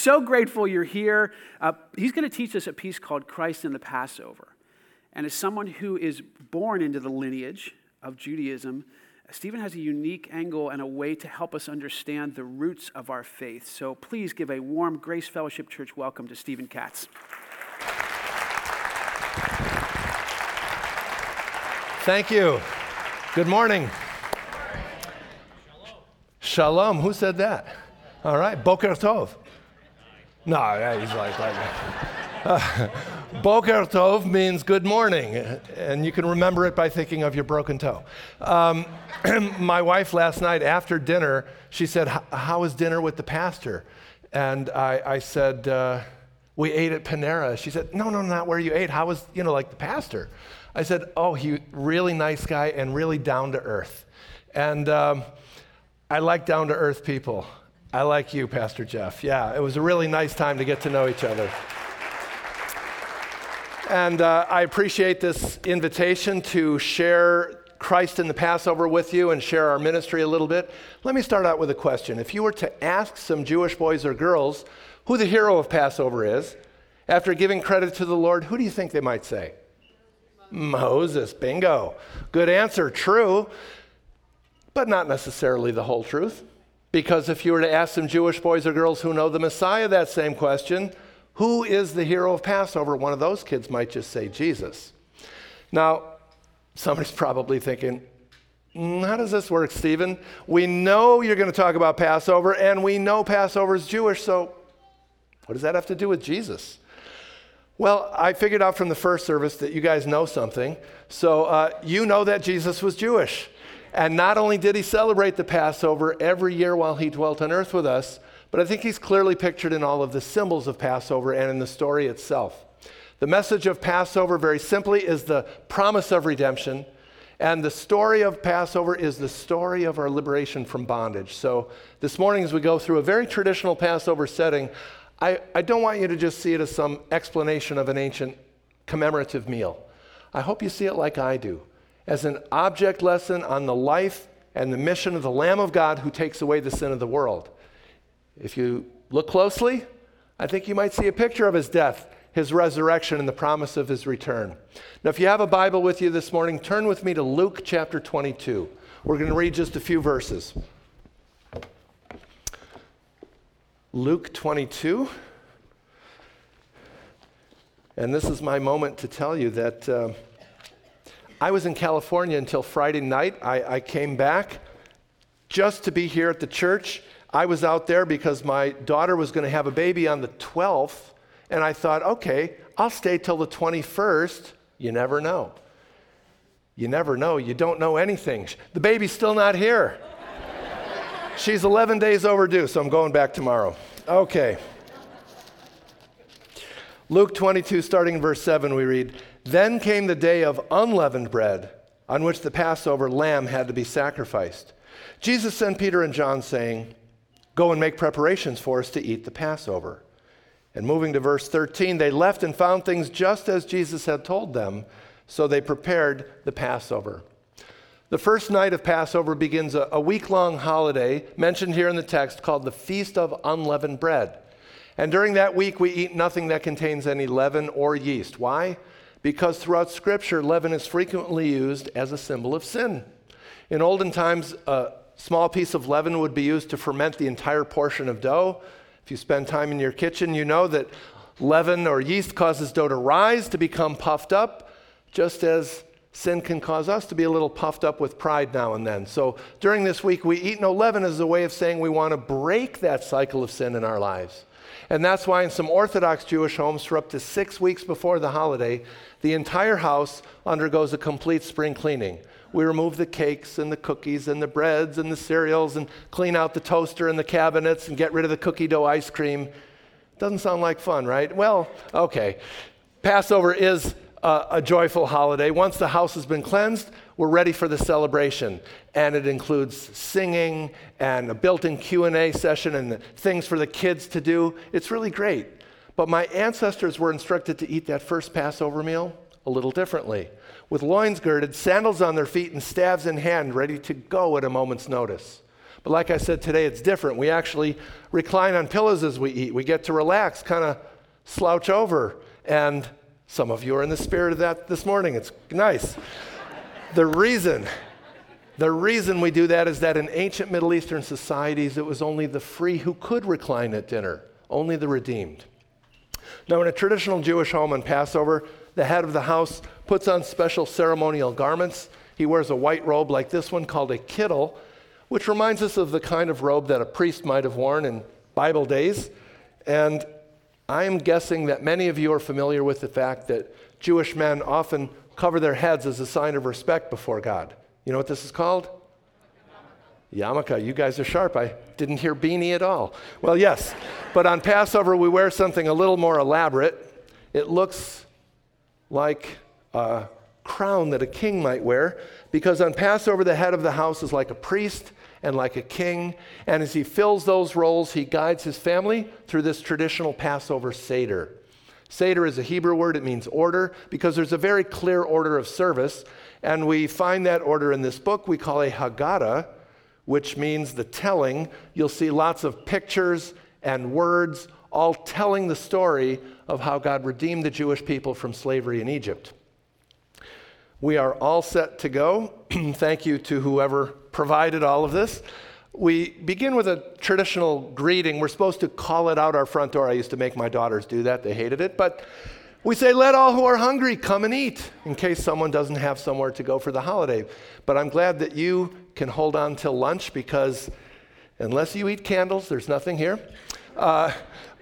so grateful you're here. Uh, he's going to teach us a piece called Christ in the Passover. And as someone who is born into the lineage of Judaism, Stephen has a unique angle and a way to help us understand the roots of our faith. So please give a warm Grace Fellowship Church welcome to Stephen Katz. Thank you. Good morning. Shalom. Who said that? All right. Boker Tov. No, he's like, like uh, Boker Tov means good morning, and you can remember it by thinking of your broken toe. Um, my wife last night after dinner, she said, How was dinner with the pastor? And I, I said, uh, We ate at Panera. She said, No, no, not where you ate. How was, you know, like the pastor? I said, Oh, he really nice guy and really down to earth. And um, I like down to earth people. I like you, Pastor Jeff. Yeah, it was a really nice time to get to know each other. And uh, I appreciate this invitation to share Christ in the Passover with you and share our ministry a little bit. Let me start out with a question. If you were to ask some Jewish boys or girls who the hero of Passover is, after giving credit to the Lord, who do you think they might say? Moses. Bingo. Good answer. True, but not necessarily the whole truth. Because if you were to ask some Jewish boys or girls who know the Messiah that same question, who is the hero of Passover? One of those kids might just say Jesus. Now, somebody's probably thinking, how does this work, Stephen? We know you're going to talk about Passover, and we know Passover is Jewish, so what does that have to do with Jesus? Well, I figured out from the first service that you guys know something. So uh, you know that Jesus was Jewish. And not only did he celebrate the Passover every year while he dwelt on earth with us, but I think he's clearly pictured in all of the symbols of Passover and in the story itself. The message of Passover, very simply, is the promise of redemption. And the story of Passover is the story of our liberation from bondage. So this morning, as we go through a very traditional Passover setting, I, I don't want you to just see it as some explanation of an ancient commemorative meal. I hope you see it like I do, as an object lesson on the life and the mission of the Lamb of God who takes away the sin of the world. If you look closely, I think you might see a picture of his death, his resurrection, and the promise of his return. Now, if you have a Bible with you this morning, turn with me to Luke chapter 22. We're going to read just a few verses. Luke 22. And this is my moment to tell you that uh, I was in California until Friday night. I, I came back just to be here at the church I was out there because my daughter was going to have a baby on the 12th, and I thought, okay, I'll stay till the 21st. You never know. You never know. You don't know anything. The baby's still not here. She's 11 days overdue, so I'm going back tomorrow. Okay. Luke 22, starting in verse 7, we read Then came the day of unleavened bread, on which the Passover lamb had to be sacrificed. Jesus sent Peter and John, saying, Go and make preparations for us to eat the Passover. And moving to verse 13, they left and found things just as Jesus had told them, so they prepared the Passover. The first night of Passover begins a, a week long holiday mentioned here in the text called the Feast of Unleavened Bread. And during that week, we eat nothing that contains any leaven or yeast. Why? Because throughout Scripture, leaven is frequently used as a symbol of sin. In olden times, a Small piece of leaven would be used to ferment the entire portion of dough. If you spend time in your kitchen, you know that leaven or yeast causes dough to rise, to become puffed up, just as sin can cause us to be a little puffed up with pride now and then. So during this week, we eat no leaven as a way of saying we want to break that cycle of sin in our lives. And that's why in some Orthodox Jewish homes, for up to six weeks before the holiday, the entire house undergoes a complete spring cleaning we remove the cakes and the cookies and the breads and the cereals and clean out the toaster and the cabinets and get rid of the cookie dough ice cream. Doesn't sound like fun, right? Well, okay. Passover is a, a joyful holiday. Once the house has been cleansed, we're ready for the celebration and it includes singing and a built-in q&a session and things for the kids to do it's really great but my ancestors were instructed to eat that first passover meal a little differently with loins girded, sandals on their feet, and staves in hand, ready to go at a moment's notice. But like I said today, it's different. We actually recline on pillows as we eat. We get to relax, kind of slouch over. And some of you are in the spirit of that this morning. It's nice. the reason the reason we do that is that in ancient Middle Eastern societies, it was only the free who could recline at dinner, only the redeemed. Now, in a traditional Jewish home on Passover, the head of the house puts on special ceremonial garments. He wears a white robe like this one called a kittel, which reminds us of the kind of robe that a priest might have worn in Bible days. And I'm guessing that many of you are familiar with the fact that Jewish men often cover their heads as a sign of respect before God. You know what this is called? Yarmulke. You guys are sharp. I didn't hear beanie at all. Well, yes. but on Passover, we wear something a little more elaborate. It looks like a crown that a king might wear, because on Passover, the head of the house is like a priest and like a king. And as he fills those roles, he guides his family through this traditional Passover Seder. Seder is a Hebrew word, it means order, because there's a very clear order of service. And we find that order in this book we call a Haggadah, which means the telling. You'll see lots of pictures and words all telling the story of how God redeemed the Jewish people from slavery in Egypt. We are all set to go. Thank you to whoever provided all of this. We begin with a traditional greeting. We're supposed to call it out our front door. I used to make my daughters do that, they hated it. But we say, let all who are hungry come and eat, in case someone doesn't have somewhere to go for the holiday. But I'm glad that you can hold on till lunch because unless you eat candles, there's nothing here. Uh,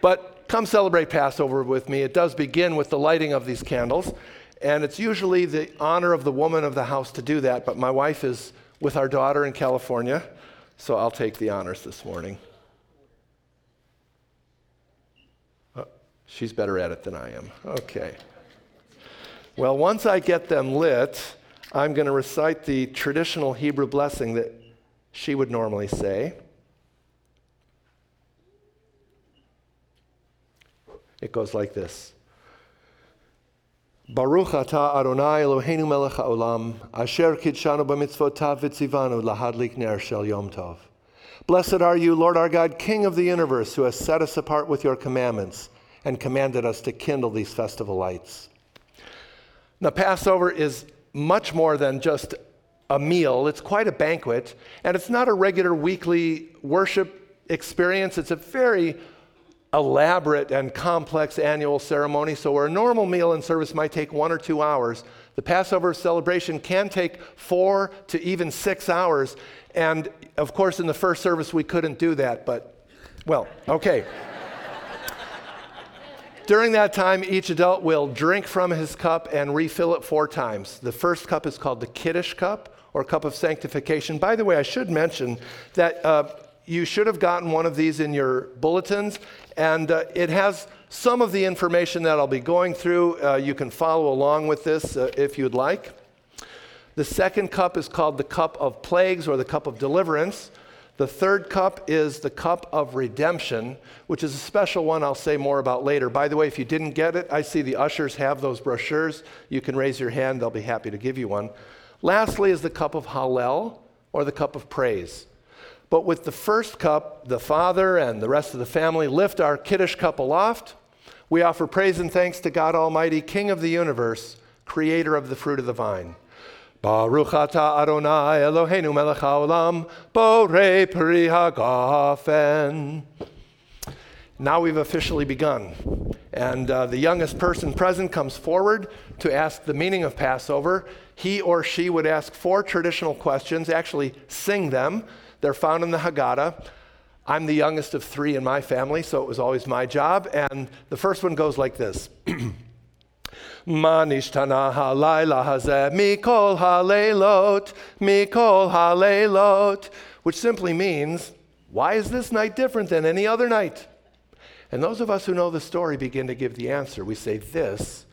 but come celebrate Passover with me. It does begin with the lighting of these candles, and it's usually the honor of the woman of the house to do that. But my wife is with our daughter in California, so I'll take the honors this morning. Oh, she's better at it than I am. Okay. Well, once I get them lit, I'm going to recite the traditional Hebrew blessing that she would normally say. It goes like this. Baruch Adonai Eloheinu melech haolam, asher b'mitzvotav v'tzivanu lahadlik ner shel yom tov. Blessed are you, Lord our God, King of the universe, who has set us apart with your commandments and commanded us to kindle these festival lights. Now, Passover is much more than just a meal, it's quite a banquet, and it's not a regular weekly worship experience. It's a very elaborate and complex annual ceremony. So, where a normal meal and service might take one or two hours, the Passover celebration can take four to even six hours. And of course, in the first service, we couldn't do that, but well, okay. During that time, each adult will drink from his cup and refill it four times. The first cup is called the Kiddush cup or cup of sanctification. By the way, I should mention that uh, you should have gotten one of these in your bulletins, and uh, it has some of the information that I'll be going through. Uh, you can follow along with this uh, if you'd like. The second cup is called the cup of plagues or the cup of deliverance. The third cup is the cup of redemption, which is a special one I'll say more about later. By the way, if you didn't get it, I see the ushers have those brochures. You can raise your hand, they'll be happy to give you one. Lastly, is the cup of Hallel, or the cup of praise. But with the first cup, the father and the rest of the family lift our Kiddush cup aloft. We offer praise and thanks to God Almighty, King of the universe, creator of the fruit of the vine. Baruch Adonai Eloheinu melech haolam, borei. Now we've officially begun. And uh, the youngest person present comes forward to ask the meaning of Passover he or she would ask four traditional questions, actually sing them. They're found in the Haggadah. I'm the youngest of three in my family, so it was always my job. And the first one goes like this. Manishtana halayla hazeh mikol halelot, mikol halelot, which simply means, why is this night different than any other night? And those of us who know the story begin to give the answer. We say, this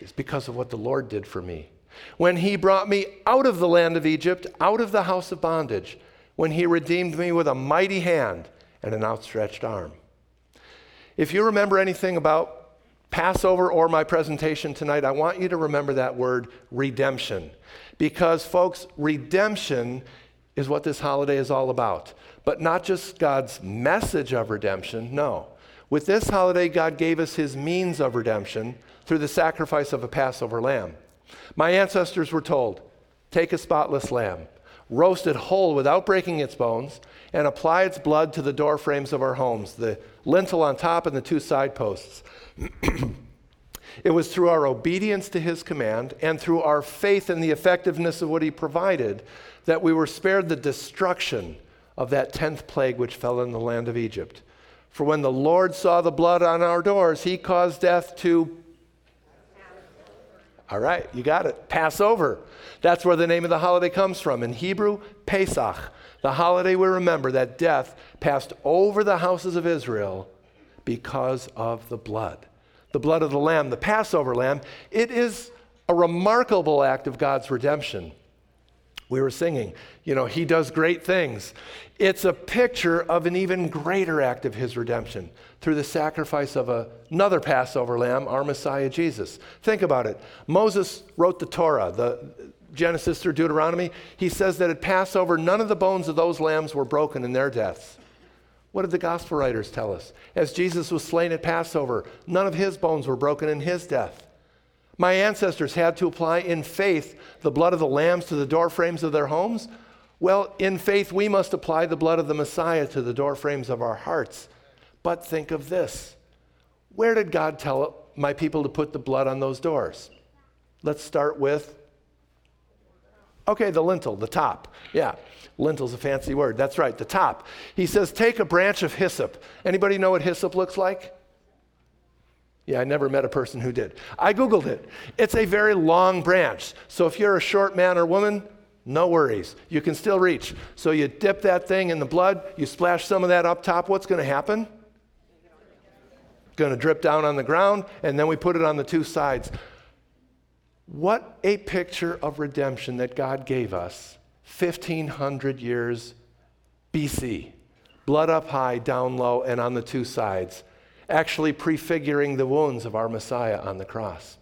is because of what the Lord did for me. When He brought me out of the land of Egypt, out of the house of bondage, when He redeemed me with a mighty hand and an outstretched arm. If you remember anything about Passover or my presentation tonight, I want you to remember that word redemption. Because, folks, redemption is what this holiday is all about. But not just God's message of redemption, no. With this holiday, God gave us his means of redemption through the sacrifice of a Passover lamb. My ancestors were told take a spotless lamb, roast it whole without breaking its bones, and apply its blood to the door frames of our homes, the lintel on top and the two side posts. it was through our obedience to his command and through our faith in the effectiveness of what he provided that we were spared the destruction of that tenth plague which fell in the land of Egypt. For when the Lord saw the blood on our doors, he caused death to. All right, you got it. Passover. That's where the name of the holiday comes from. In Hebrew, Pesach, the holiday we remember that death passed over the houses of Israel because of the blood. The blood of the Lamb, the Passover Lamb. It is a remarkable act of God's redemption. We were singing, you know, He does great things. It's a picture of an even greater act of His redemption through the sacrifice of another Passover lamb, our Messiah Jesus. Think about it. Moses wrote the Torah, the Genesis through Deuteronomy. He says that at Passover, none of the bones of those lambs were broken in their deaths. What did the gospel writers tell us? As Jesus was slain at Passover, none of his bones were broken in his death. My ancestors had to apply in faith the blood of the lambs to the doorframes of their homes. Well, in faith, we must apply the blood of the Messiah to the doorframes of our hearts. But think of this where did God tell my people to put the blood on those doors? Let's start with, okay, the lintel, the top. Yeah, lintel's a fancy word. That's right, the top. He says, take a branch of hyssop. Anybody know what hyssop looks like? Yeah, I never met a person who did. I Googled it. It's a very long branch. So if you're a short man or woman, no worries. You can still reach. So you dip that thing in the blood, you splash some of that up top. What's going to happen? Going to drip down on the ground, and then we put it on the two sides. What a picture of redemption that God gave us 1,500 years BC. Blood up high, down low, and on the two sides actually prefiguring the wounds of our Messiah on the cross.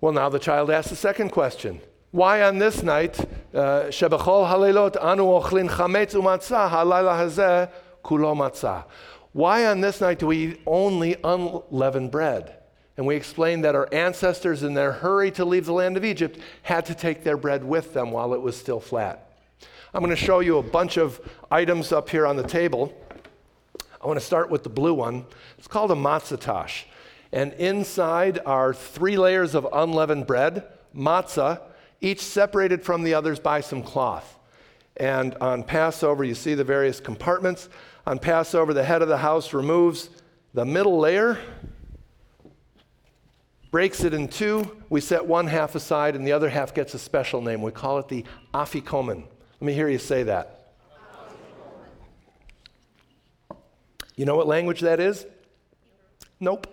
Well, now the child asks the second question. Why on this night, uh, Shebechol halelot anu ochlin chametz umatzah halayla hazeh kulo matzah? Why on this night do we eat only unleavened bread? And we explained that our ancestors, in their hurry to leave the land of Egypt, had to take their bread with them while it was still flat. I'm going to show you a bunch of items up here on the table. I want to start with the blue one. It's called a matzah. And inside are three layers of unleavened bread, matzah, each separated from the others by some cloth. And on Passover, you see the various compartments. On Passover, the head of the house removes the middle layer, breaks it in two. We set one half aside, and the other half gets a special name. We call it the afikomen. Let me hear you say that. You know what language that is? Nope.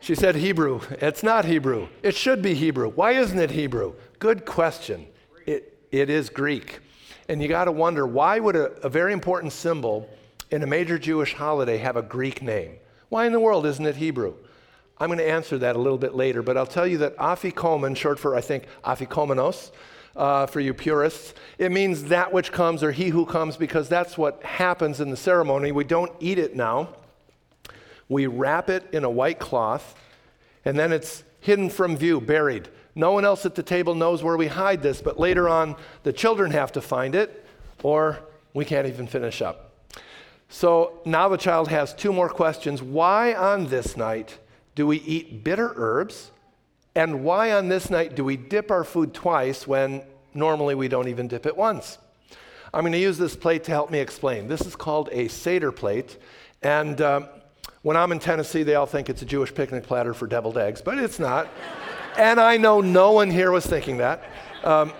She said Hebrew. It's not Hebrew. It should be Hebrew. Why isn't it Hebrew? Good question. It, it is Greek. And you got to wonder why would a, a very important symbol in a major Jewish holiday have a Greek name? Why in the world isn't it Hebrew? I'm going to answer that a little bit later, but I'll tell you that afikomen, short for, I think, afikomenos, uh, for you purists. It means that which comes or he who comes because that's what happens in the ceremony. We don't eat it now. We wrap it in a white cloth and then it's hidden from view, buried. No one else at the table knows where we hide this, but later on the children have to find it or we can't even finish up. So now the child has two more questions. Why on this night do we eat bitter herbs? And why on this night do we dip our food twice when normally we don't even dip it once? I'm going to use this plate to help me explain. This is called a Seder plate. And um, when I'm in Tennessee, they all think it's a Jewish picnic platter for deviled eggs, but it's not. and I know no one here was thinking that. Um,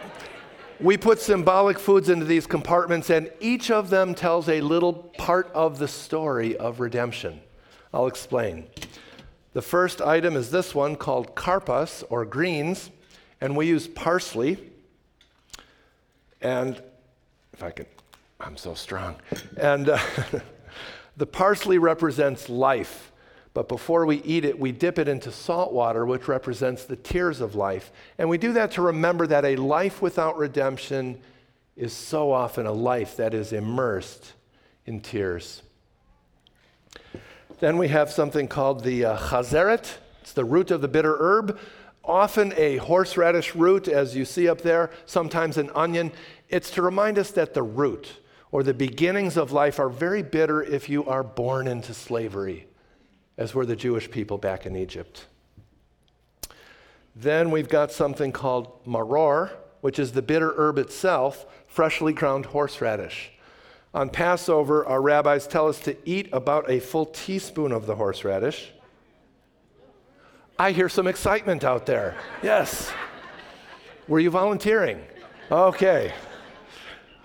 we put symbolic foods into these compartments, and each of them tells a little part of the story of redemption. I'll explain. The first item is this one called karpas or greens, and we use parsley. And if I can, I'm so strong. And uh, the parsley represents life. But before we eat it, we dip it into salt water, which represents the tears of life. And we do that to remember that a life without redemption is so often a life that is immersed in tears. Then we have something called the uh, chazeret. It's the root of the bitter herb, often a horseradish root, as you see up there, sometimes an onion. It's to remind us that the root or the beginnings of life are very bitter if you are born into slavery, as were the Jewish people back in Egypt. Then we've got something called maror, which is the bitter herb itself, freshly ground horseradish. On Passover, our rabbis tell us to eat about a full teaspoon of the horseradish. I hear some excitement out there. Yes. Were you volunteering? Okay.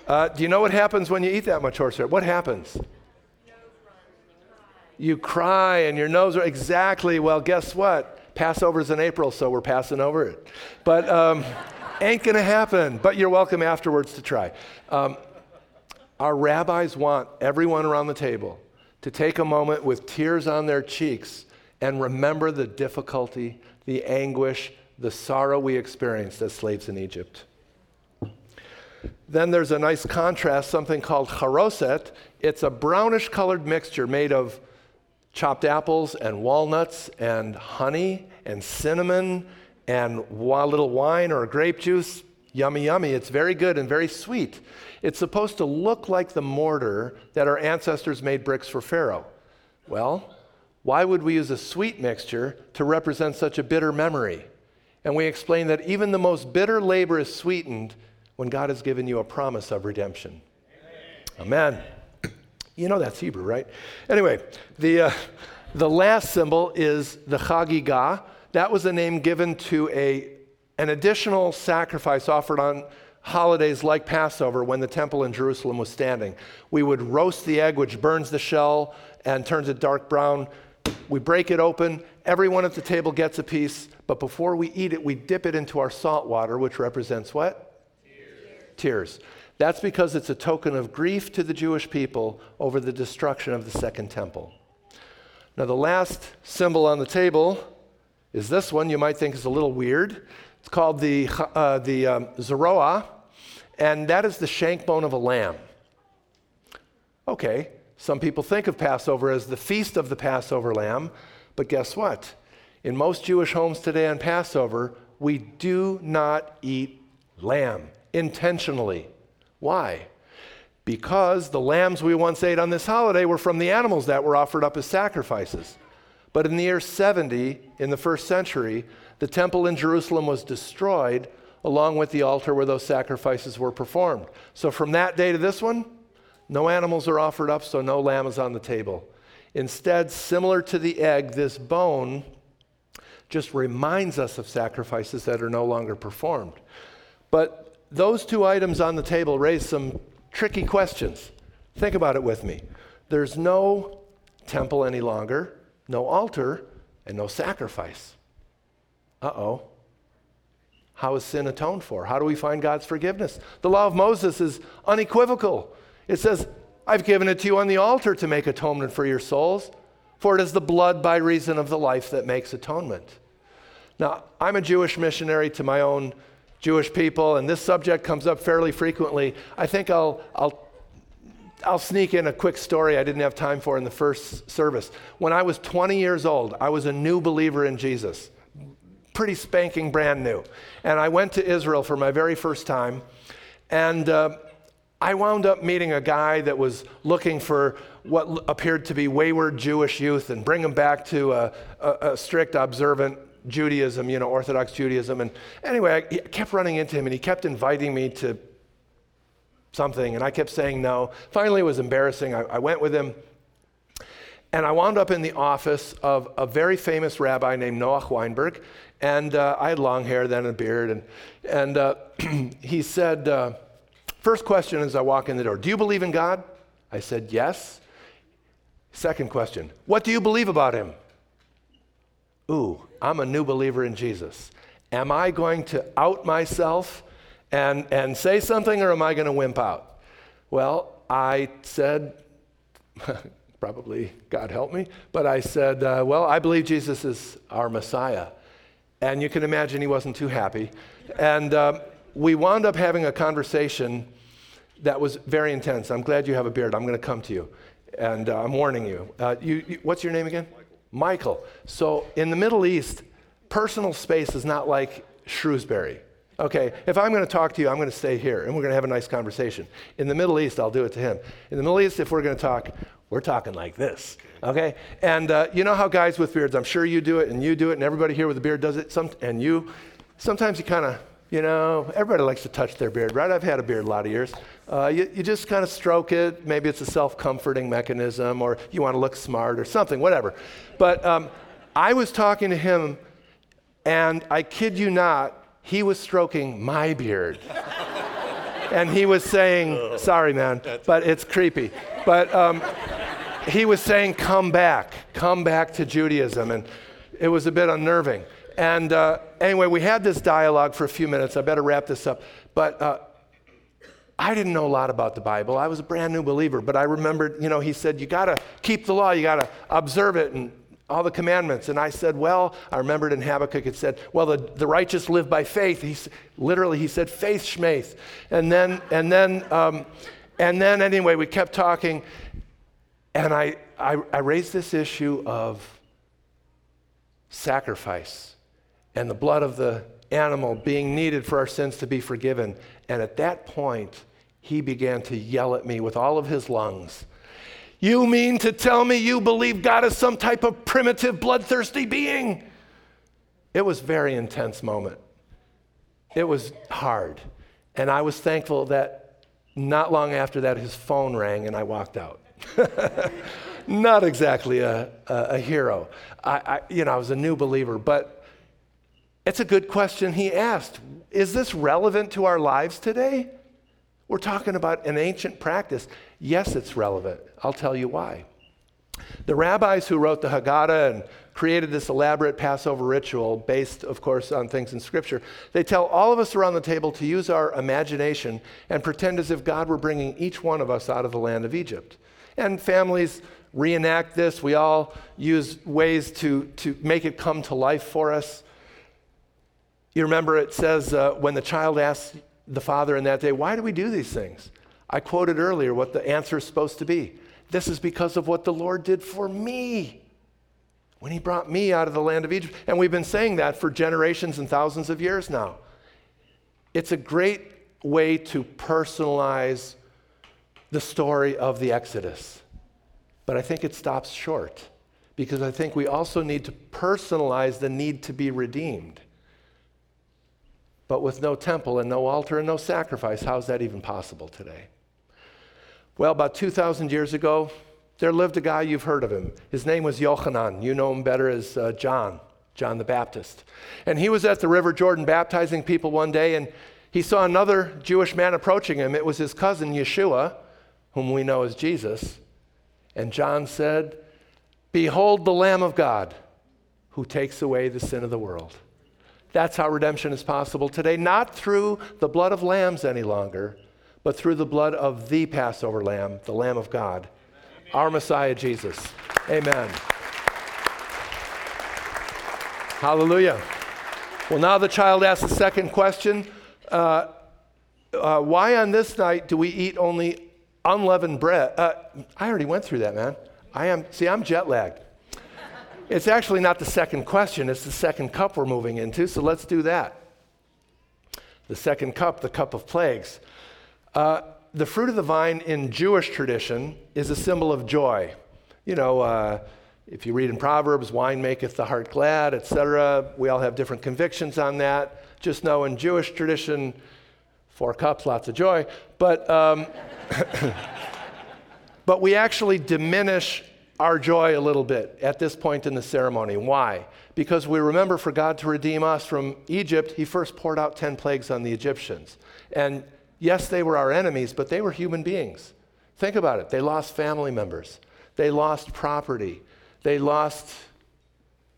Uh, do you know what happens when you eat that much horseradish? What happens? You cry and your nose. Are exactly. Well, guess what? Passover's in April, so we're passing over it. But um, ain't to happen. But you're welcome afterwards to try. Um, our rabbis want everyone around the table to take a moment with tears on their cheeks and remember the difficulty, the anguish, the sorrow we experienced as slaves in Egypt. Then there's a nice contrast, something called charoset. It's a brownish colored mixture made of chopped apples and walnuts and honey and cinnamon and a little wine or grape juice. Yummy, yummy. It's very good and very sweet. It's supposed to look like the mortar that our ancestors made bricks for Pharaoh. Well, why would we use a sweet mixture to represent such a bitter memory? And we explain that even the most bitter labor is sweetened when God has given you a promise of redemption. Amen. Amen. You know that's Hebrew, right? Anyway, the, uh, the last symbol is the Chagigah. That was a name given to a, an additional sacrifice offered on holidays like Passover when the temple in Jerusalem was standing. We would roast the egg, which burns the shell and turns it dark brown. We break it open. Everyone at the table gets a piece. But before we eat it, we dip it into our salt water, which represents what? Tears. Tears. That's because it's a token of grief to the Jewish people over the destruction of the Second Temple. Now, the last symbol on the table is this one. You might think is a little weird. It's called the, uh, the um, Zeroah, and that is the shank bone of a lamb. Okay, some people think of Passover as the feast of the Passover lamb, but guess what? In most Jewish homes today on Passover, we do not eat lamb intentionally. Why? Because the lambs we once ate on this holiday were from the animals that were offered up as sacrifices. But in the year 70, in the first century, the temple in Jerusalem was destroyed along with the altar where those sacrifices were performed. So from that day to this one, no animals are offered up, so no lamb is on the table. Instead, similar to the egg, this bone just reminds us of sacrifices that are no longer performed. But those two items on the table raise some tricky questions. Think about it with me. There's no temple any longer, no altar, and no sacrifice. Uh oh. How is sin atoned for? How do we find God's forgiveness? The law of Moses is unequivocal. It says, I've given it to you on the altar to make atonement for your souls, for it is the blood by reason of the life that makes atonement. Now, I'm a Jewish missionary to my own Jewish people, and this subject comes up fairly frequently. I think I'll, I'll, I'll sneak in a quick story I didn't have time for in the first service. When I was 20 years old, I was a new believer in Jesus, pretty spanking brand new. And I went to Israel for my very first time, and uh, I wound up meeting a guy that was looking for what appeared to be wayward Jewish youth and bring them back to a, a, a strict, observant Judaism, you know, Orthodox Judaism. And anyway, I kept running into him and he kept inviting me to something, and I kept saying no. Finally, it was embarrassing. I, I went with him, and I wound up in the office of a very famous rabbi named Noach Weinberg. And uh, I had long hair then and a beard. And, and uh, he said, uh, First question as I walk in the door, Do you believe in God? I said, Yes. Second question, What do you believe about him? Ooh, I'm a new believer in Jesus. Am I going to out myself and, and say something, or am I going to wimp out? Well, I said, probably God help me, but I said, uh, Well, I believe Jesus is our Messiah. And you can imagine he wasn't too happy. And uh, we wound up having a conversation that was very intense. I'm glad you have a beard. I'm going to come to you. And uh, I'm warning you. Uh, you, you. What's your name again? Michael. Michael. So in the Middle East, personal space is not like Shrewsbury. Okay, if I'm going to talk to you, I'm going to stay here and we're going to have a nice conversation. In the Middle East, I'll do it to him. In the Middle East, if we're going to talk, we're talking like this. Okay? And uh, you know how guys with beards, I'm sure you do it and you do it and everybody here with a beard does it. Some, and you, sometimes you kind of, you know, everybody likes to touch their beard, right? I've had a beard a lot of years. Uh, you, you just kind of stroke it. Maybe it's a self comforting mechanism or you want to look smart or something, whatever. But um, I was talking to him and I kid you not, he was stroking my beard. and he was saying, sorry, man, but it's creepy. But um, he was saying, come back, come back to Judaism. And it was a bit unnerving. And uh, anyway, we had this dialogue for a few minutes. I better wrap this up. But uh, I didn't know a lot about the Bible. I was a brand new believer. But I remembered, you know, he said, you got to keep the law, you got to observe it. And all the commandments. And I said, Well, I remembered in Habakkuk it said, Well, the, the righteous live by faith. He, literally, he said, faith schmaith. And then, and then, um, and then anyway, we kept talking. And I, I, I raised this issue of sacrifice and the blood of the animal being needed for our sins to be forgiven. And at that point, he began to yell at me with all of his lungs you mean to tell me you believe God is some type of primitive, bloodthirsty being? It was a very intense moment. It was hard. And I was thankful that not long after that, his phone rang and I walked out. not exactly a, a, a hero. I, I, you know, I was a new believer, but it's a good question he asked. Is this relevant to our lives today? We're talking about an ancient practice. Yes, it's relevant. I'll tell you why. The rabbis who wrote the Haggadah and created this elaborate Passover ritual, based, of course, on things in Scripture, they tell all of us around the table to use our imagination and pretend as if God were bringing each one of us out of the land of Egypt. And families reenact this. We all use ways to, to make it come to life for us. You remember it says uh, when the child asks the father in that day, Why do we do these things? I quoted earlier what the answer is supposed to be. This is because of what the Lord did for me when he brought me out of the land of Egypt. And we've been saying that for generations and thousands of years now. It's a great way to personalize the story of the Exodus. But I think it stops short because I think we also need to personalize the need to be redeemed. But with no temple and no altar and no sacrifice, how is that even possible today? Well, about 2,000 years ago, there lived a guy, you've heard of him. His name was Yochanan. You know him better as uh, John, John the Baptist. And he was at the River Jordan baptizing people one day, and he saw another Jewish man approaching him. It was his cousin Yeshua, whom we know as Jesus. And John said, Behold the Lamb of God who takes away the sin of the world. That's how redemption is possible today, not through the blood of lambs any longer, but through the blood of the Passover lamb, the Lamb of God, our Messiah Jesus. Amen. Hallelujah. Well, now the child asks the second question uh, uh, Why on this night do we eat only unleavened bread? Uh, I already went through that, man. I am, see, I'm jet lagged. It's actually not the second question, it's the second cup we're moving into, so let's do that. The second cup, the cup of plagues. Uh, the fruit of the vine in Jewish tradition is a symbol of joy. You know, uh, if you read in Proverbs, wine maketh the heart glad, etc. We all have different convictions on that. Just know in Jewish tradition, four cups, lots of joy. But, um, but we actually diminish our joy a little bit at this point in the ceremony. Why? Because we remember for God to redeem us from Egypt, He first poured out 10 plagues on the Egyptians. And yes, they were our enemies, but they were human beings. Think about it. They lost family members, they lost property, they lost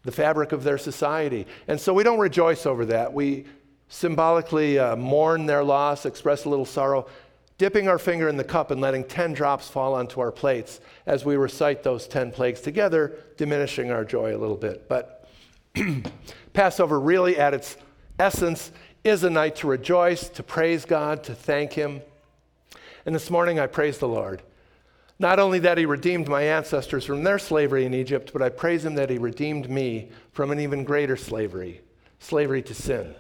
the fabric of their society. And so we don't rejoice over that. We symbolically uh, mourn their loss, express a little sorrow dipping our finger in the cup and letting 10 drops fall onto our plates as we recite those 10 plagues together, diminishing our joy a little bit. But Passover, really, at its essence, is a night to rejoice, to praise God, to thank Him. And this morning I praise the Lord. Not only that he redeemed my ancestors from their slavery in Egypt, but I praise him that he redeemed me from an even greater slavery slavery to sin.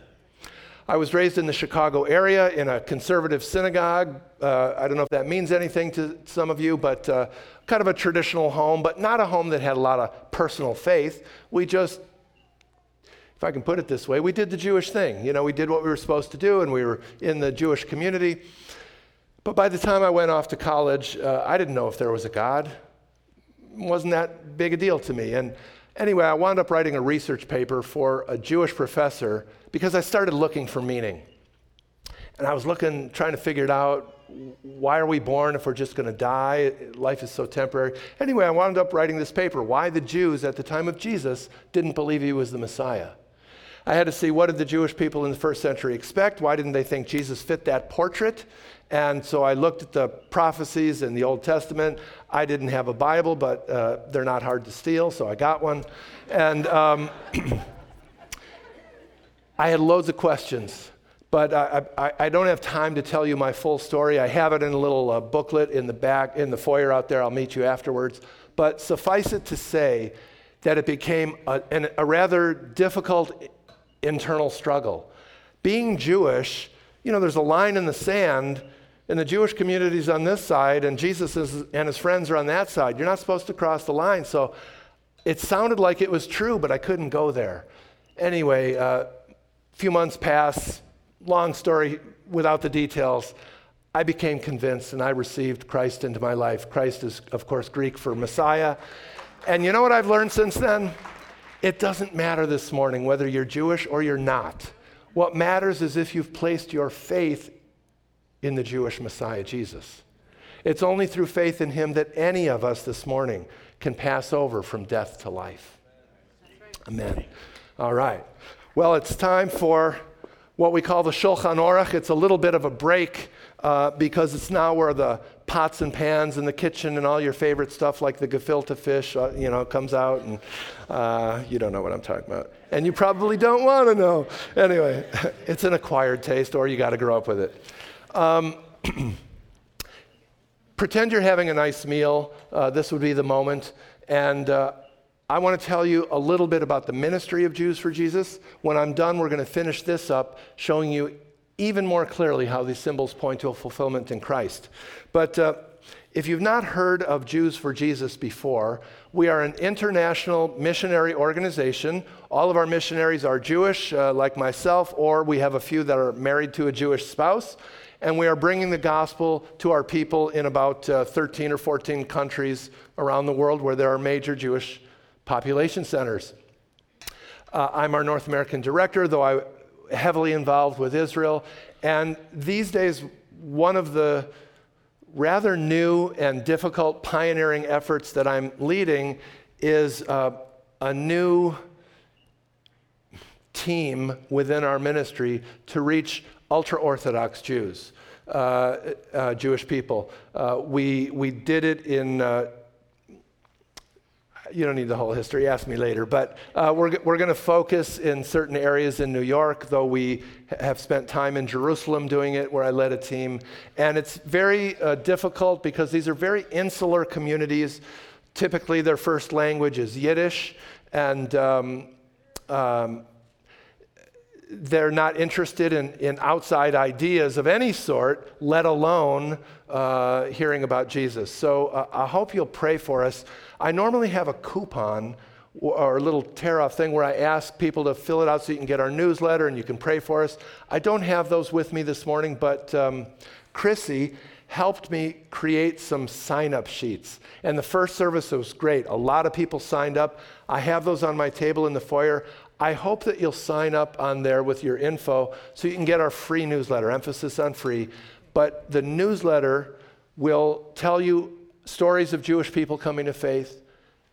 I was raised in the Chicago area in a conservative synagogue. Uh, I don't know if that means anything to some of you, but uh, kind of a traditional home, but not a home that had a lot of personal faith. We just, if I can put it this way, we did the Jewish thing. You know, we did what we were supposed to do, and we were in the Jewish community. But by the time I went off to college, uh, I didn't know if there was a God. It wasn't that big a deal to me. And anyway, I wound up writing a research paper for a Jewish professor because I started looking for meaning. And I was looking, trying to figure it out. Why are we born if we're just going to die? Life is so temporary. Anyway, I wound up writing this paper why the Jews at the time of Jesus didn't believe he was the Messiah. I had to see what did the Jewish people in the first century expect? Why didn't they think Jesus fit that portrait? And so I looked at the prophecies in the Old Testament. I didn't have a Bible, but uh, they're not hard to steal, so I got one. And um, I had loads of questions, but I, I, I, don't have time to tell you my full story. I have it in a little uh, booklet in the back, in the foyer out there. I'll meet you afterwards. But suffice it to say that it became a, an, a rather difficult internal struggle. Being Jewish, you know, there's a line in the sand, and the Jewish community's on this side, and Jesus is, and his friends are on that side. You're not supposed to cross the line. So it sounded like it was true, but I couldn't go there. Anyway, uh, few months pass, long story without the details. I became convinced and I received Christ into my life. Christ is, of course, Greek for Messiah. And you know what I've learned since then? It doesn't matter this morning whether you're Jewish or you're not. What matters is if you've placed your faith in the Jewish Messiah, Jesus. It's only through faith in him that any of us this morning can pass over from death to life. Amen. All right. Well, it's time for what we call the Shulchan Orech. It's a little bit of a break uh, because it's now where the pots and pans in the kitchen and all your favorite stuff like the gefilte fish, uh, you know, comes out, and uh, you don't know what I'm talking about, and you probably don't want to know. Anyway, it's an acquired taste, or you got to grow up with it. Um, pretend you're having a nice meal. Uh, this would be the moment, and uh, I want to tell you a little bit about the ministry of Jews for Jesus. When I'm done, we're going to finish this up, showing you even more clearly how these symbols point to a fulfillment in Christ. But uh, if you've not heard of Jews for Jesus before, we are an international missionary organization. All of our missionaries are Jewish, uh, like myself, or we have a few that are married to a Jewish spouse. And we are bringing the gospel to our people in about uh, 13 or 14 countries around the world where there are major Jewish population centers. Uh, I'm our North American director, though I'm heavily involved with Israel. And these days, one of the rather new and difficult pioneering efforts that I'm leading is uh, a new team within our ministry to reach ultra Orthodox Jews, uh, uh, Jewish people. Uh, we, we did it in uh, you don't need the whole history, ask me later. But uh, we're, we're going to focus in certain areas in New York, though we have spent time in Jerusalem doing it, where I led a team. And it's very uh, difficult because these are very insular communities. Typically, their first language is Yiddish, and um, um, they're not interested in, in outside ideas of any sort, let alone uh, hearing about Jesus. So uh, I hope you'll pray for us. I normally have a coupon or a little tear off thing where I ask people to fill it out so you can get our newsletter and you can pray for us. I don't have those with me this morning, but um, Chrissy helped me create some sign up sheets. And the first service was great. A lot of people signed up. I have those on my table in the foyer. I hope that you'll sign up on there with your info so you can get our free newsletter, emphasis on free. But the newsletter will tell you stories of Jewish people coming to faith,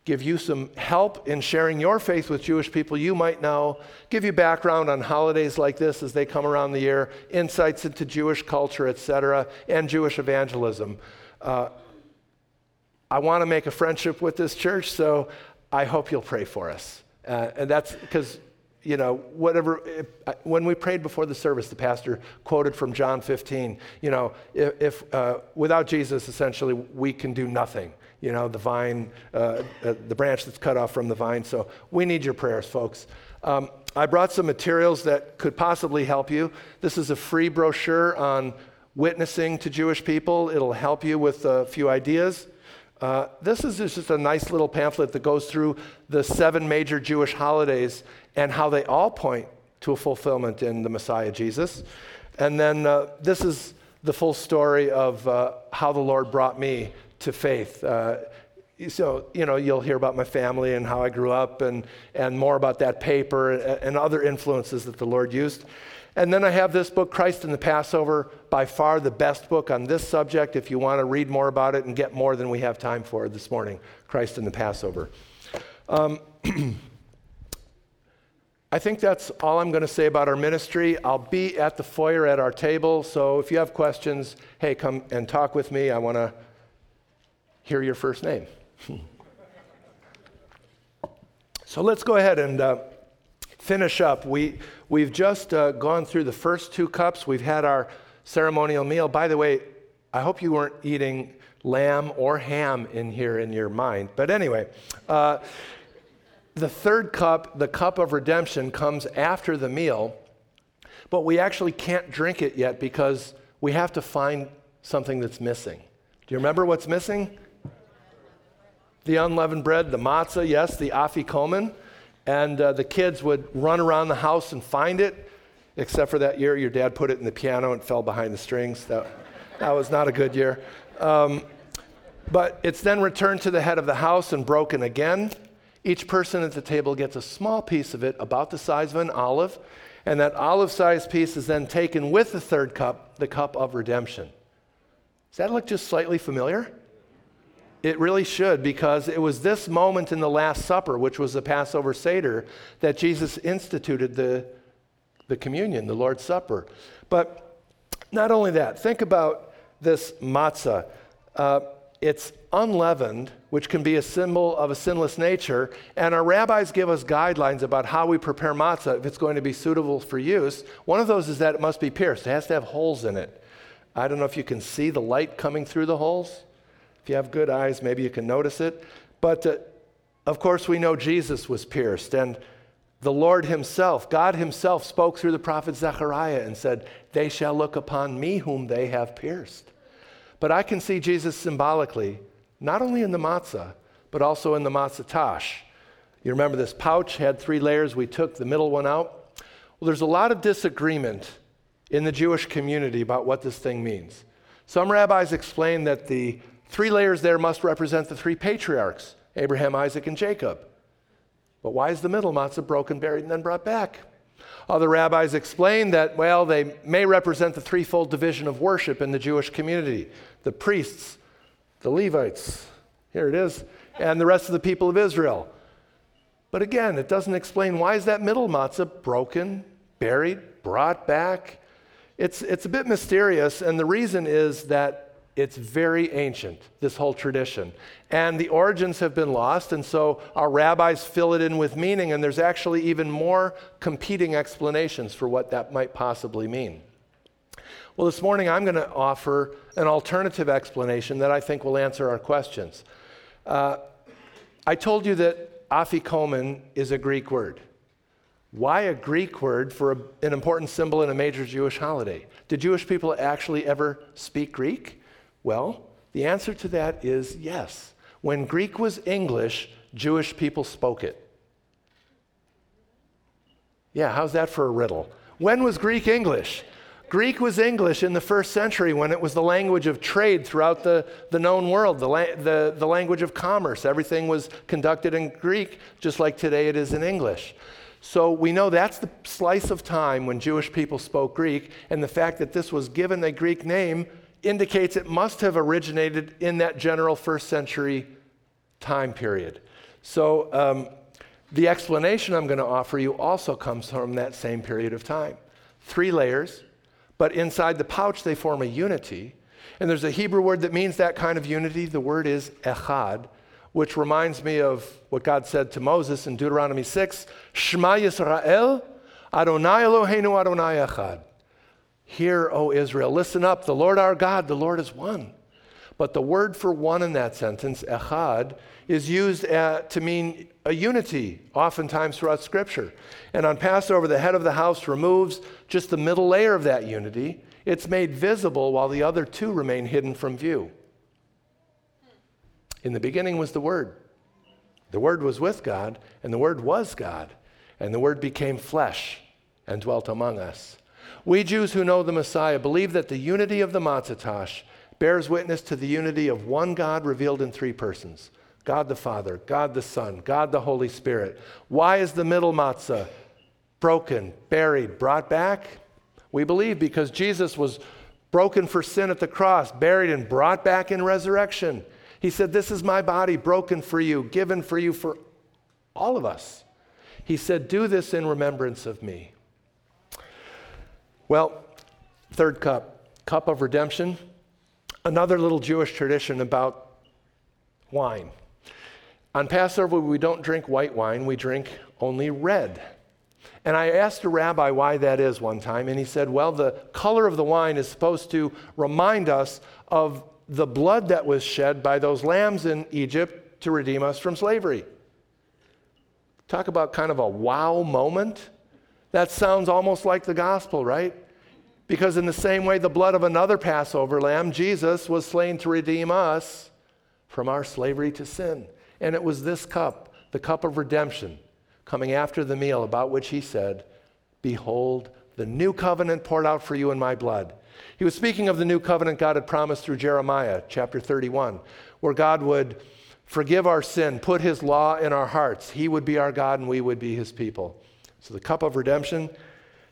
give you some help in sharing your faith with Jewish people you might know, give you background on holidays like this as they come around the year, insights into Jewish culture, etc., and Jewish evangelism. Uh, I want to make a friendship with this church, so I hope you'll pray for us. Uh, and that's because you know, whatever, if, when we prayed before the service, the pastor quoted from John 15, you know, if, if uh, without Jesus, essentially, we can do nothing. You know, the vine, uh, uh, the branch that's cut off from the vine. So we need your prayers, folks. Um, I brought some materials that could possibly help you. This is a free brochure on witnessing to Jewish people. It'll help you with a few ideas. Uh, this is just a nice little pamphlet that goes through the seven major Jewish holidays and how they all point to a fulfillment in the Messiah Jesus. And then uh, this is the full story of uh, how the Lord brought me to faith. Uh, so, you know, you'll hear about my family and how I grew up and, and more about that paper and, and other influences that the Lord used. And then I have this book, Christ in the Passover, by far the best book on this subject if you want to read more about it and get more than we have time for this morning Christ in the Passover. Um, I think that's all I'm going to say about our ministry. I'll be at the foyer at our table, so if you have questions, hey, come and talk with me. I want to hear your first name. so let's go ahead and uh, finish up. We, we've just uh, gone through the first two cups. We've had our ceremonial meal. By the way, I hope you weren't eating lamb or ham in here in your mind. But anyway, uh, the third cup, the cup of redemption, comes after the meal, but we actually can't drink it yet because we have to find something that's missing. Do you remember what's missing? The unleavened bread, the matzah, yes, the afikomen and uh, the kids would run around the house and find it, except for that year your dad put it in the piano and fell behind the strings. That, that was not a good year. Um, but it's then returned to the head of the house and broken again. Each person at the table gets a small piece of it, about the size of an olive, and that olive sized piece is then taken with the third cup, the cup of redemption. Does that look just slightly familiar? It really should, because it was this moment in the Last Supper, which was the Passover Seder, that Jesus instituted the, the communion, the Lord's Supper. But not only that, think about this matzah. Uh, it's unleavened, which can be a symbol of a sinless nature, and our rabbis give us guidelines about how we prepare matzah if it's going to be suitable for use. One of those is that it must be pierced, it has to have holes in it. I don't know if you can see the light coming through the holes. If you have good eyes, maybe you can notice it. But uh, of course, we know Jesus was pierced, and the Lord Himself, God Himself, spoke through the prophet Zechariah and said, They shall look upon me whom they have pierced. But I can see Jesus symbolically, not only in the matzah, but also in the matzah tash. You remember this pouch had three layers. We took the middle one out. Well, there's a lot of disagreement in the Jewish community about what this thing means. Some rabbis explain that the Three layers there must represent the three patriarchs Abraham, Isaac, and Jacob. But why is the middle matzah broken, buried, and then brought back? Other rabbis explain that, well, they may represent the threefold division of worship in the Jewish community the priests, the Levites, here it is, and the rest of the people of Israel. But again, it doesn't explain why is that middle matzah broken, buried, brought back. It's, it's a bit mysterious, and the reason is that it's very ancient, this whole tradition. And the origins have been lost, and so our rabbis fill it in with meaning, and there's actually even more competing explanations for what that might possibly mean. Well, this morning I'm going to offer an alternative explanation that I think will answer our questions. Uh, I told you that afikomen is a Greek word. Why a Greek word for a, an important symbol in a major Jewish holiday? Did Jewish people actually ever speak Greek? Well, the answer to that is yes. When Greek was English, Jewish people spoke it. Yeah, how's that for a riddle? When was Greek English? Greek was English in the first century when it was the language of trade throughout the, the known world, the, la- the, the language of commerce. Everything was conducted in Greek, just like today it is in English. So we know that's the slice of time when Jewish people spoke Greek, and the fact that this was given a Greek name indicates it must have originated in that general first century time period. So um, the explanation I'm going to offer you also comes from that same period of time. Three layers, but inside the pouch they form a unity. And there's a Hebrew word that means that kind of unity. The word is echad, which reminds me of what God said to Moses in Deuteronomy 6 Shema Yisrael, Adonai Eloheinu Adonai Echad. Hear, O Israel, listen up. The Lord our God, the Lord is one. But the word for one in that sentence, echad, is used at, to mean a unity, oftentimes throughout Scripture. And on Passover, the head of the house removes just the middle layer of that unity. It's made visible while the other two remain hidden from view. In the beginning was the Word. The Word was with God, and the Word was God, and the Word became flesh and dwelt among us. We Jews who know the Messiah believe that the unity of the Matzah bears witness to the unity of one God revealed in three persons God the Father, God the Son, God the Holy Spirit. Why is the middle matzah broken, buried, brought back? We believe because Jesus was broken for sin at the cross, buried, and brought back in resurrection. He said, This is my body broken for you, given for you, for all of us. He said, Do this in remembrance of me. Well, third cup, cup of redemption. Another little Jewish tradition about wine. On Passover, we don't drink white wine, we drink only red. And I asked a rabbi why that is one time, and he said, Well, the color of the wine is supposed to remind us of the blood that was shed by those lambs in Egypt to redeem us from slavery. Talk about kind of a wow moment. That sounds almost like the gospel, right? Because, in the same way, the blood of another Passover lamb, Jesus, was slain to redeem us from our slavery to sin. And it was this cup, the cup of redemption, coming after the meal, about which he said, Behold, the new covenant poured out for you in my blood. He was speaking of the new covenant God had promised through Jeremiah, chapter 31, where God would forgive our sin, put his law in our hearts. He would be our God and we would be his people. So the cup of redemption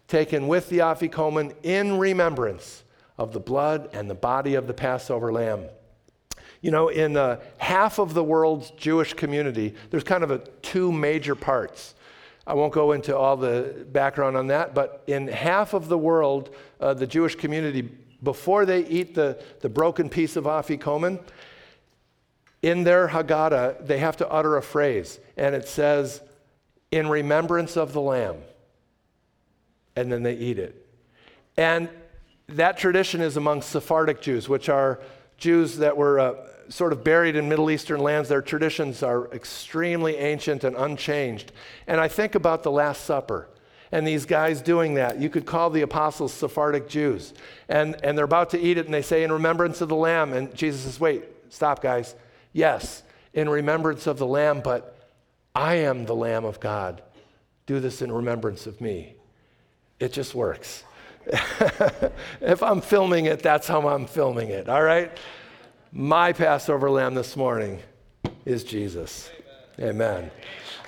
taken with the afikoman in remembrance of the blood and the body of the Passover lamb. You know, in uh, half of the world's Jewish community, there's kind of a, two major parts. I won't go into all the background on that, but in half of the world, uh, the Jewish community, before they eat the, the broken piece of afikoman, in their Haggadah, they have to utter a phrase, and it says, in remembrance of the Lamb and then they eat it. And that tradition is among Sephardic Jews, which are Jews that were uh, sort of buried in Middle Eastern lands. Their traditions are extremely ancient and unchanged. And I think about the Last Supper and these guys doing that. You could call the apostles Sephardic Jews. And, and they're about to eat it, and they say, In remembrance of the Lamb. And Jesus says, Wait, stop, guys. Yes, in remembrance of the Lamb, but I am the Lamb of God. Do this in remembrance of me. It just works. if I'm filming it, that's how I'm filming it, all right? My Passover lamb this morning is Jesus. Amen. Amen.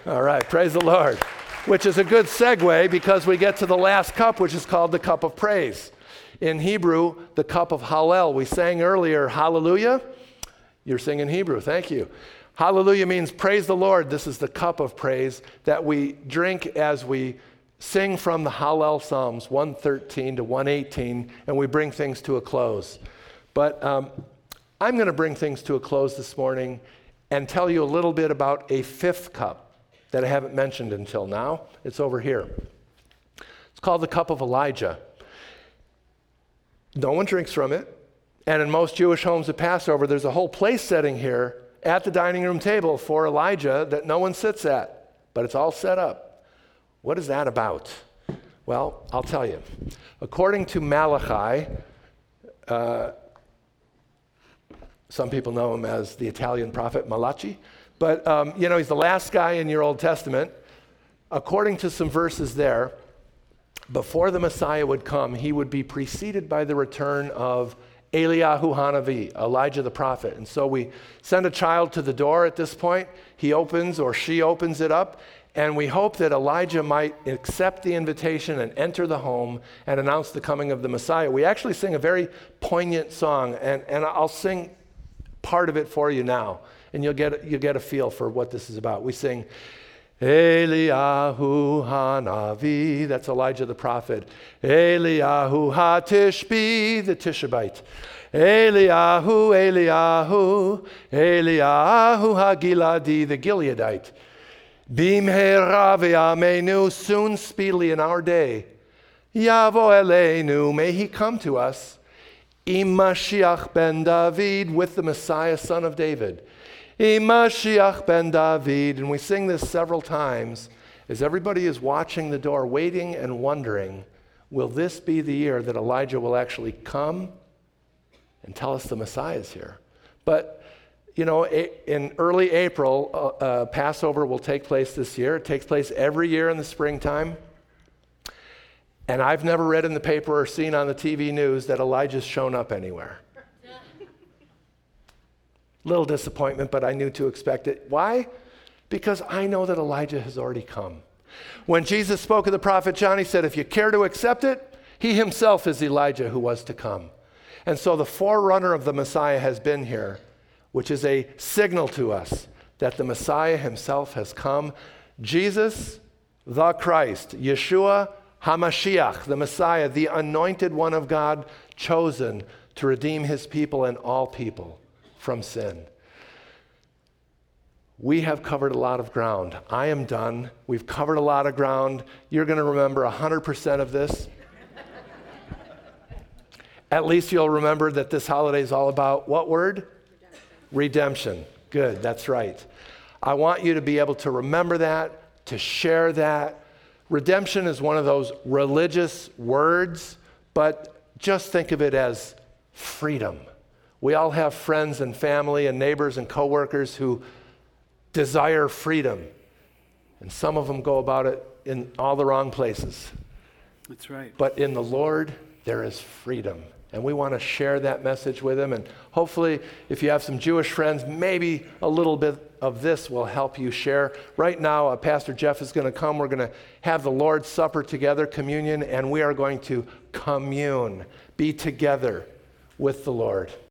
All right, praise the Lord. Which is a good segue because we get to the last cup, which is called the cup of praise. In Hebrew, the cup of Hallel. We sang earlier, Hallelujah. You're singing Hebrew, thank you. Hallelujah means praise the Lord. This is the cup of praise that we drink as we sing from the Hallel Psalms 113 to 118, and we bring things to a close. But um, I'm going to bring things to a close this morning and tell you a little bit about a fifth cup that I haven't mentioned until now. It's over here. It's called the cup of Elijah. No one drinks from it. And in most Jewish homes at Passover, there's a whole place setting here at the dining room table for Elijah that no one sits at, but it's all set up. What is that about? Well, I'll tell you. According to Malachi, uh, some people know him as the Italian prophet Malachi, but um, you know, he's the last guy in your Old Testament. According to some verses there, before the Messiah would come, he would be preceded by the return of Eliyahu Hanavi, Elijah the prophet. And so we send a child to the door at this point. He opens or she opens it up, and we hope that Elijah might accept the invitation and enter the home and announce the coming of the Messiah. We actually sing a very poignant song, and, and I'll sing part of it for you now, and you'll get, you'll get a feel for what this is about. We sing, Eliyahu Hanavi, that's Elijah the prophet. Eliyahu HaTishbi, the Tishbite. Eliyahu, Eliyahu, Eliyahu Hagiladi, the Gileadite. Bimhera ve'amenu, soon speedily in our day. Yavo Eleinu, may he come to us. Imashiach ben David, with the Messiah, son of David. Imashiach ben David. And we sing this several times as everybody is watching the door, waiting and wondering will this be the year that Elijah will actually come and tell us the Messiah is here? But, you know, in early April, uh, uh, Passover will take place this year. It takes place every year in the springtime. And I've never read in the paper or seen on the TV news that Elijah's shown up anywhere. Little disappointment, but I knew to expect it. Why? Because I know that Elijah has already come. When Jesus spoke of the prophet John, he said, If you care to accept it, he himself is Elijah who was to come. And so the forerunner of the Messiah has been here, which is a signal to us that the Messiah himself has come. Jesus, the Christ, Yeshua HaMashiach, the Messiah, the anointed one of God, chosen to redeem his people and all people from sin. We have covered a lot of ground. I am done. We've covered a lot of ground. You're going to remember 100% of this. At least you'll remember that this holiday is all about what word? Redemption. Redemption. Good, that's right. I want you to be able to remember that, to share that. Redemption is one of those religious words, but just think of it as freedom. We all have friends and family and neighbors and coworkers who desire freedom. And some of them go about it in all the wrong places. That's right. But in the Lord, there is freedom. And we want to share that message with them. And hopefully, if you have some Jewish friends, maybe a little bit of this will help you share. Right now, uh, Pastor Jeff is going to come. We're going to have the Lord's Supper together, communion, and we are going to commune, be together with the Lord.